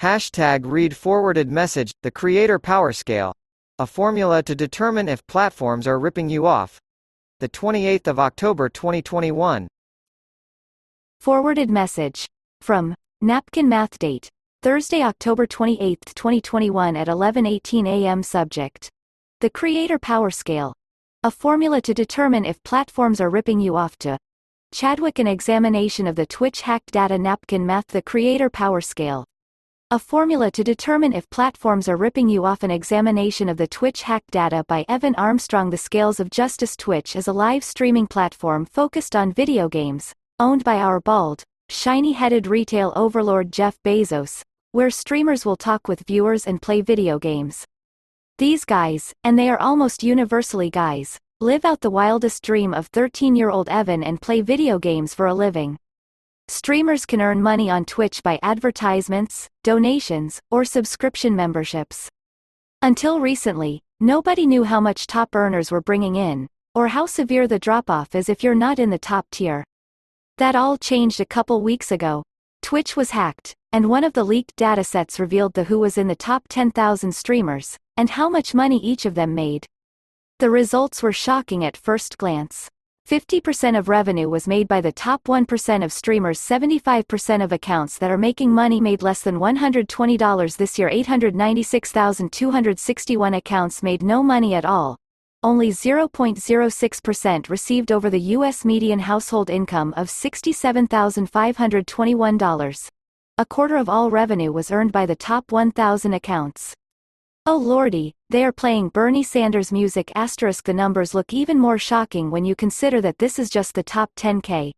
Hashtag read forwarded message, the creator power scale. A formula to determine if platforms are ripping you off. The 28th of October 2021. Forwarded message. From Napkin Math Date. Thursday, October 28, 2021 at 11:18 a.m. Subject: The Creator Power Scale. A formula to determine if platforms are ripping you off to Chadwick an examination of the Twitch hacked data napkin math the Creator Power Scale. A formula to determine if platforms are ripping you off an examination of the Twitch hack data by Evan Armstrong The Scales of Justice Twitch is a live streaming platform focused on video games, owned by our bald, shiny-headed retail overlord Jeff Bezos, where streamers will talk with viewers and play video games. These guys, and they are almost universally guys, live out the wildest dream of 13-year-old Evan and play video games for a living. Streamers can earn money on Twitch by advertisements, donations, or subscription memberships. Until recently, nobody knew how much top earners were bringing in, or how severe the drop-off is if you're not in the top tier. That all changed a couple weeks ago. Twitch was hacked, and one of the leaked datasets revealed the who was in the top 10,000 streamers, and how much money each of them made. The results were shocking at first glance. 50% of revenue was made by the top 1% of streamers 75% of accounts that are making money made less than $120 this year 896,261 accounts made no money at all, only 0.06% received over the U.S. median household income of $67,521. A quarter of all revenue was earned by the top 1,000 accounts. Oh lordy, they are playing Bernie Sanders music asterisk the numbers look even more shocking when you consider that this is just the top 10k.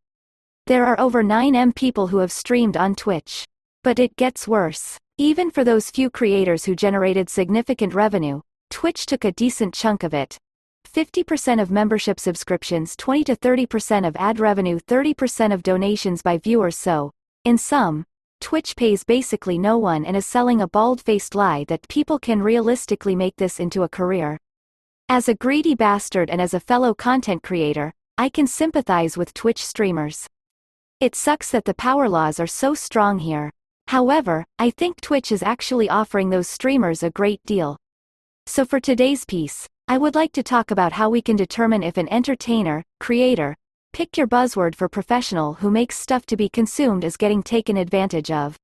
There are over 9m people who have streamed on Twitch. But it gets worse. Even for those few creators who generated significant revenue, Twitch took a decent chunk of it, 50% of membership subscriptions 20 to 30% of ad revenue 30% of donations by viewers so, in sum, Twitch pays basically no one and is selling a bald-faced lie that people can realistically make this into a career. As a greedy bastard and as a fellow content creator, I can sympathize with Twitch streamers. It sucks that the power laws are so strong here. However, I think Twitch is actually offering those streamers a great deal. So for today's piece, I would like to talk about how we can determine if an entertainer, creator, pick your buzzword for professional who makes stuff to be consumed is getting taken advantage of.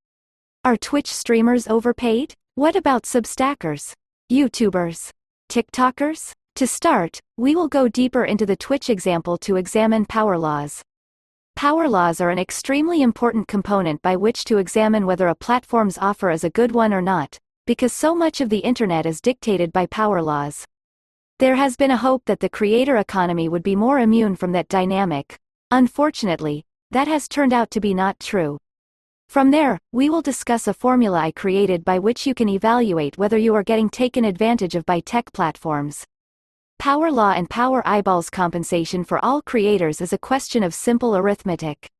Are Twitch streamers overpaid? What about Substackers? YouTubers? TikTokers? To start, we will go deeper into the Twitch example to examine power laws. Power laws are an extremely important component by which to examine whether a platform's offer is a good one or not, because so much of the internet is dictated by power laws. There has been a hope that the creator economy would be more immune from that dynamic. Unfortunately, that has turned out to be not true. From there, we will discuss a formula I created by which you can evaluate whether you are getting taken advantage of by tech platforms. Power law and power eyeballs compensation for all creators is a question of simple arithmetic.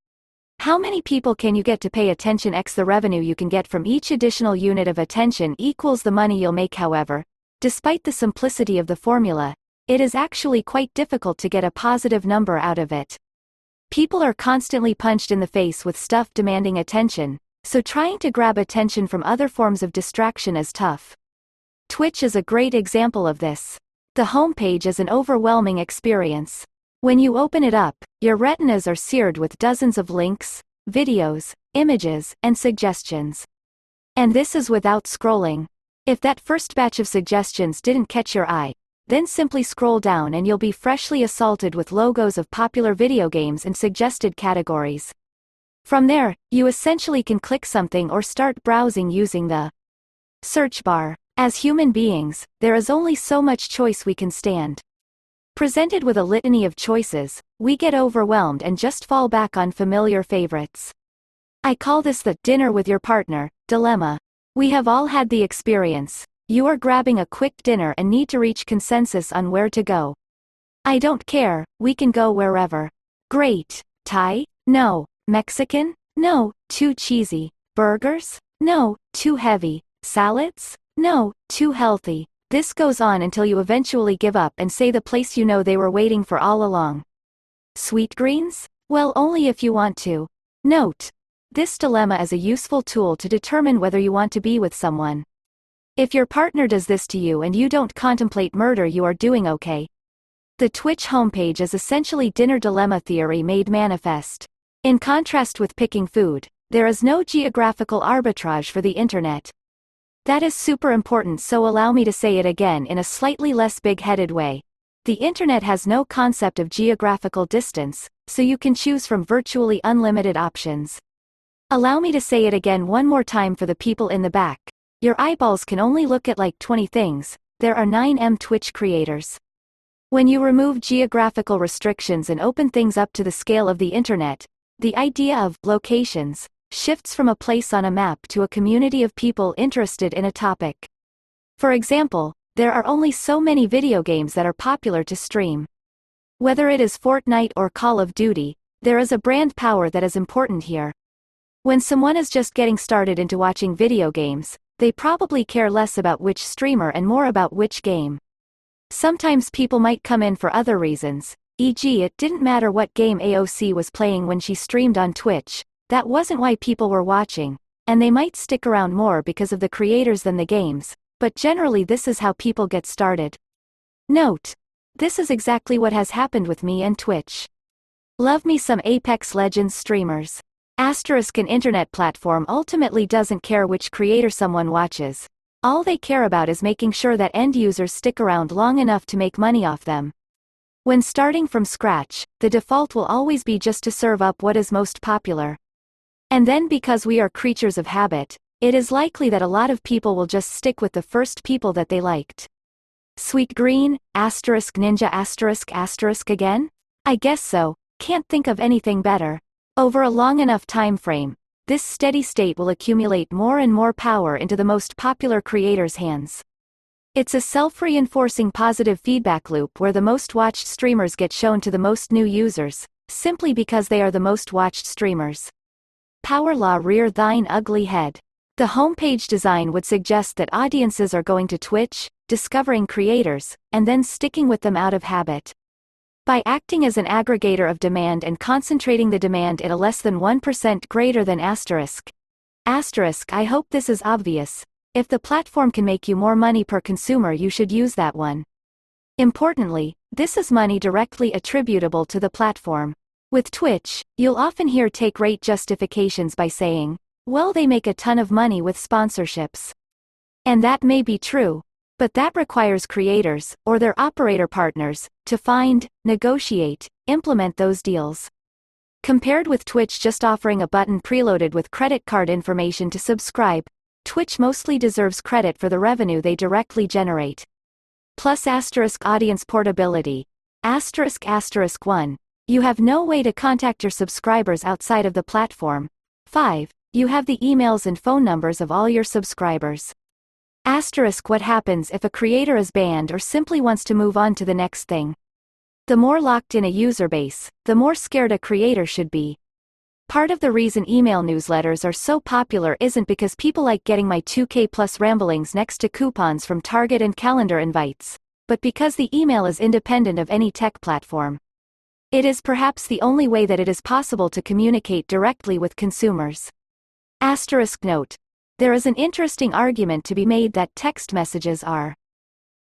How many people can you get to pay attention x the revenue you can get from each additional unit of attention equals the money you'll make however, Despite the simplicity of the formula, it is actually quite difficult to get a positive number out of it. People are constantly punched in the face with stuff demanding attention, so trying to grab attention from other forms of distraction is tough. Twitch is a great example of this. The homepage is an overwhelming experience. When you open it up, your retinas are seared with dozens of links, videos, images, and suggestions. And this is without scrolling. If that first batch of suggestions didn't catch your eye, then simply scroll down and you'll be freshly assaulted with logos of popular video games and suggested categories. From there, you essentially can click something or start browsing using the search bar. As human beings, there is only so much choice we can stand. Presented with a litany of choices, we get overwhelmed and just fall back on familiar favorites. I call this the dinner with your partner dilemma. We have all had the experience. You are grabbing a quick dinner and need to reach consensus on where to go. I don't care, we can go wherever. Great. Thai? No. Mexican? No, too cheesy. Burgers? No, too heavy. Salads? No, too healthy. This goes on until you eventually give up and say the place you know they were waiting for all along. Sweetgreens? Well only if you want to. Note. This dilemma is a useful tool to determine whether you want to be with someone. If your partner does this to you and you don't contemplate murder you are doing okay. The Twitch homepage is essentially dinner dilemma theory made manifest. In contrast with picking food, there is no geographical arbitrage for the internet. That is super important so allow me to say it again in a slightly less big-headed way. The internet has no concept of geographical distance, so you can choose from virtually unlimited options. Allow me to say it again one more time for the people in the back. Your eyeballs can only look at like 20 things, there are 9M Twitch creators. When you remove geographical restrictions and open things up to the scale of the internet, the idea of locations shifts from a place on a map to a community of people interested in a topic. For example, there are only so many video games that are popular to stream. Whether it is Fortnite or Call of Duty, there is a brand power that is important here. When someone is just getting started into watching video games, they probably care less about which streamer and more about which game. Sometimes people might come in for other reasons, e.g. it didn't matter what game AOC was playing when she streamed on Twitch, that wasn't why people were watching, and they might stick around more because of the creators than the games, but generally this is how people get started. Note. This is exactly what has happened with me and Twitch. Love me some Apex Legends streamers. Asterisk an internet platform ultimately doesn't care which creator someone watches. All they care about is making sure that end users stick around long enough to make money off them. When starting from scratch, the default will always be just to serve up what is most popular. And then because we are creatures of habit, it is likely that a lot of people will just stick with the first people that they liked. Sweetgreen, asterisk ninja asterisk asterisk again? I guess so, can't think of anything better. Over a long enough time frame, this steady state will accumulate more and more power into the most popular creators' hands. It's a self-reinforcing positive feedback loop where the most watched streamers get shown to the most new users, simply because they are the most watched streamers. Power law rear thine ugly head. The homepage design would suggest that audiences are going to Twitch, discovering creators, and then sticking with them out of habit. By acting as an aggregator of demand and concentrating the demand in a less than 1% greater than asterisk. Asterisk I hope this is obvious. If the platform can make you more money per consumer you should use that one. Importantly, this is money directly attributable to the platform. With Twitch, you'll often hear take rate justifications by saying, well, they make a ton of money with sponsorships. And that may be true. But that requires creators, or their operator partners, to find, negotiate, implement those deals. Compared with Twitch just offering a button preloaded with credit card information to subscribe, Twitch mostly deserves credit for the revenue they directly generate. Plus asterisk audience portability. Asterisk asterisk 1. You have no way to contact your subscribers outside of the platform. 5. You have the emails and phone numbers of all your subscribers. Asterisk what happens if a creator is banned or simply wants to move on to the next thing. The more locked in a user base, the more scared a creator should be. Part of the reason email newsletters are so popular isn't because people like getting my 2K plus ramblings next to coupons from Target and calendar invites, but because the email is independent of any tech platform. It is perhaps the only way that it is possible to communicate directly with consumers. Asterisk note. There is an interesting argument to be made that text messages are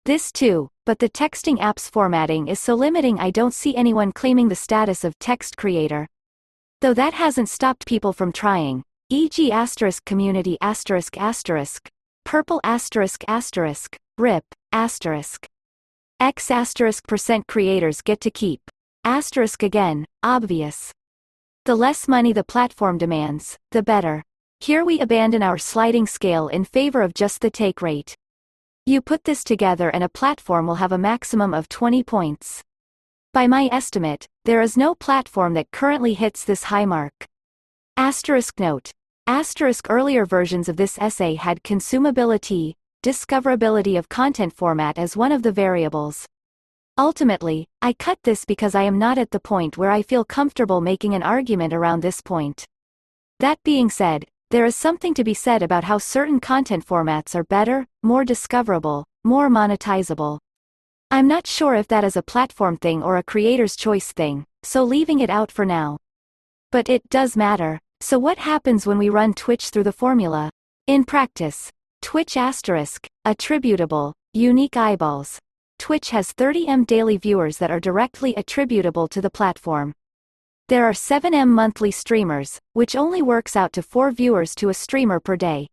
this too, but the texting app's formatting is so limiting I don't see anyone claiming the status of text creator. Though that hasn't stopped people from trying, e.g. asterisk community asterisk asterisk, purple asterisk asterisk, rip, asterisk. X asterisk percent creators get to keep. Asterisk again, obvious. The less money the platform demands, the better. Here we abandon our sliding scale in favor of just the take rate. You put this together and a platform will have a maximum of 20 points. By my estimate, there is no platform that currently hits this high mark. Asterisk note. Asterisk earlier versions of this essay had consumability, discoverability of content format as one of the variables. Ultimately, I cut this because I am not at the point where I feel comfortable making an argument around this point. That being said, there is something to be said about how certain content formats are better, more discoverable, more monetizable. I'm not sure if that is a platform thing or a creator's choice thing, so leaving it out for now. But it does matter. So what happens when we run Twitch through the formula? In practice, Twitch asterisk, attributable, unique eyeballs. Twitch has 30M daily viewers that are directly attributable to the platform. There are 7M monthly streamers, which only works out to 4 viewers to a streamer per day.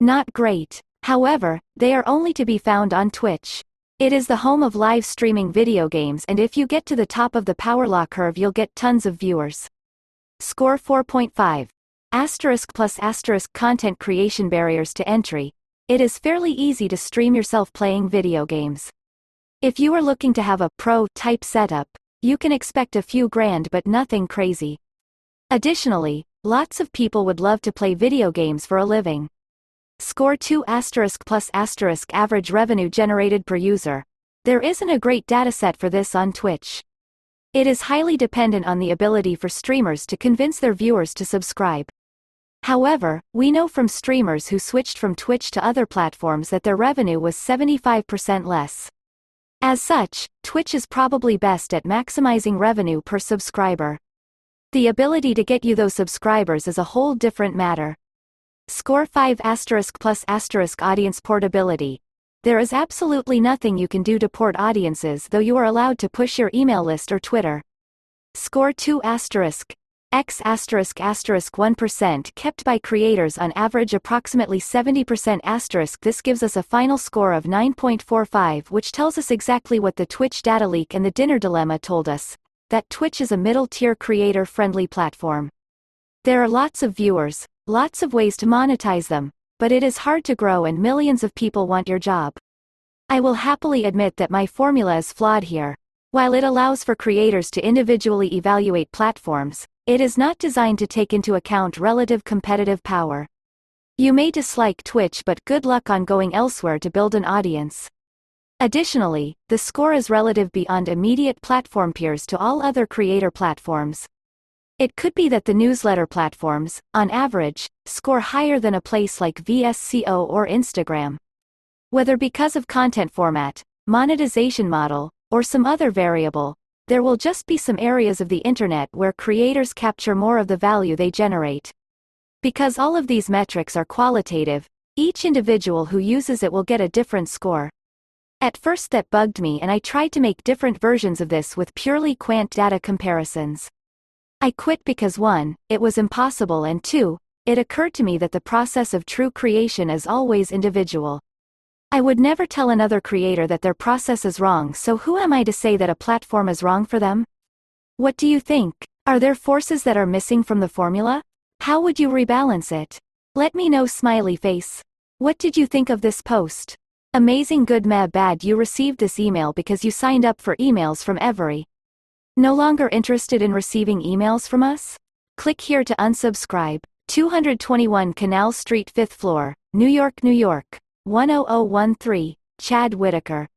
Not great. However, they are only to be found on Twitch. It is the home of live streaming video games and if you get to the top of the power law curve you'll get tons of viewers. Score 4.5. Asterisk plus asterisk content creation barriers to entry. It is fairly easy to stream yourself playing video games. If you are looking to have a pro-type setup, you can expect a few grand but nothing crazy. Additionally, lots of people would love to play video games for a living. Score 2 asterisk plus asterisk average revenue generated per user. There isn't a great dataset for this on Twitch. It is highly dependent on the ability for streamers to convince their viewers to subscribe. However, we know from streamers who switched from Twitch to other platforms that their revenue was 75% less. As such, Twitch is probably best at maximizing revenue per subscriber. The ability to get you those subscribers is a whole different matter. Score 5 asterisk plus asterisk audience portability. There is absolutely nothing you can do to port audiences though you are allowed to push your email list or Twitter. Score 2 asterisk X asterisk asterisk 1% kept by creators on average approximately 70% asterisk this gives us a final score of 9.45 which tells us exactly what the Twitch data leak and the dinner dilemma told us, that Twitch is a middle-tier creator-friendly platform. There are lots of viewers, lots of ways to monetize them, but it is hard to grow and millions of people want your job. I will happily admit that my formula is flawed here. While it allows for creators to individually evaluate platforms, it is not designed to take into account relative competitive power. You may dislike Twitch but good luck on going elsewhere to build an audience. Additionally, the score is relative beyond immediate platform peers to all other creator platforms. It could be that the newsletter platforms, on average, score higher than a place like VSCO or Instagram. Whether because of content format, monetization model, or some other variable, there will just be some areas of the internet where creators capture more of the value they generate. Because all of these metrics are qualitative, each individual who uses it will get a different score. At first that bugged me and I tried to make different versions of this with purely quant data comparisons. I quit because 1, it was impossible and 2, it occurred to me that the process of true creation is always individual. I would never tell another creator that their process is wrong so who am I to say that a platform is wrong for them? What do you think? Are there forces that are missing from the formula? How would you rebalance it? Let me know smiley face. What did you think of this post? Amazing good meh bad you received this email because you signed up for emails from Every. No longer interested in receiving emails from us? Click here to unsubscribe. 221 Canal Street 5th floor, New York, New York. 10013, Chad Whitaker.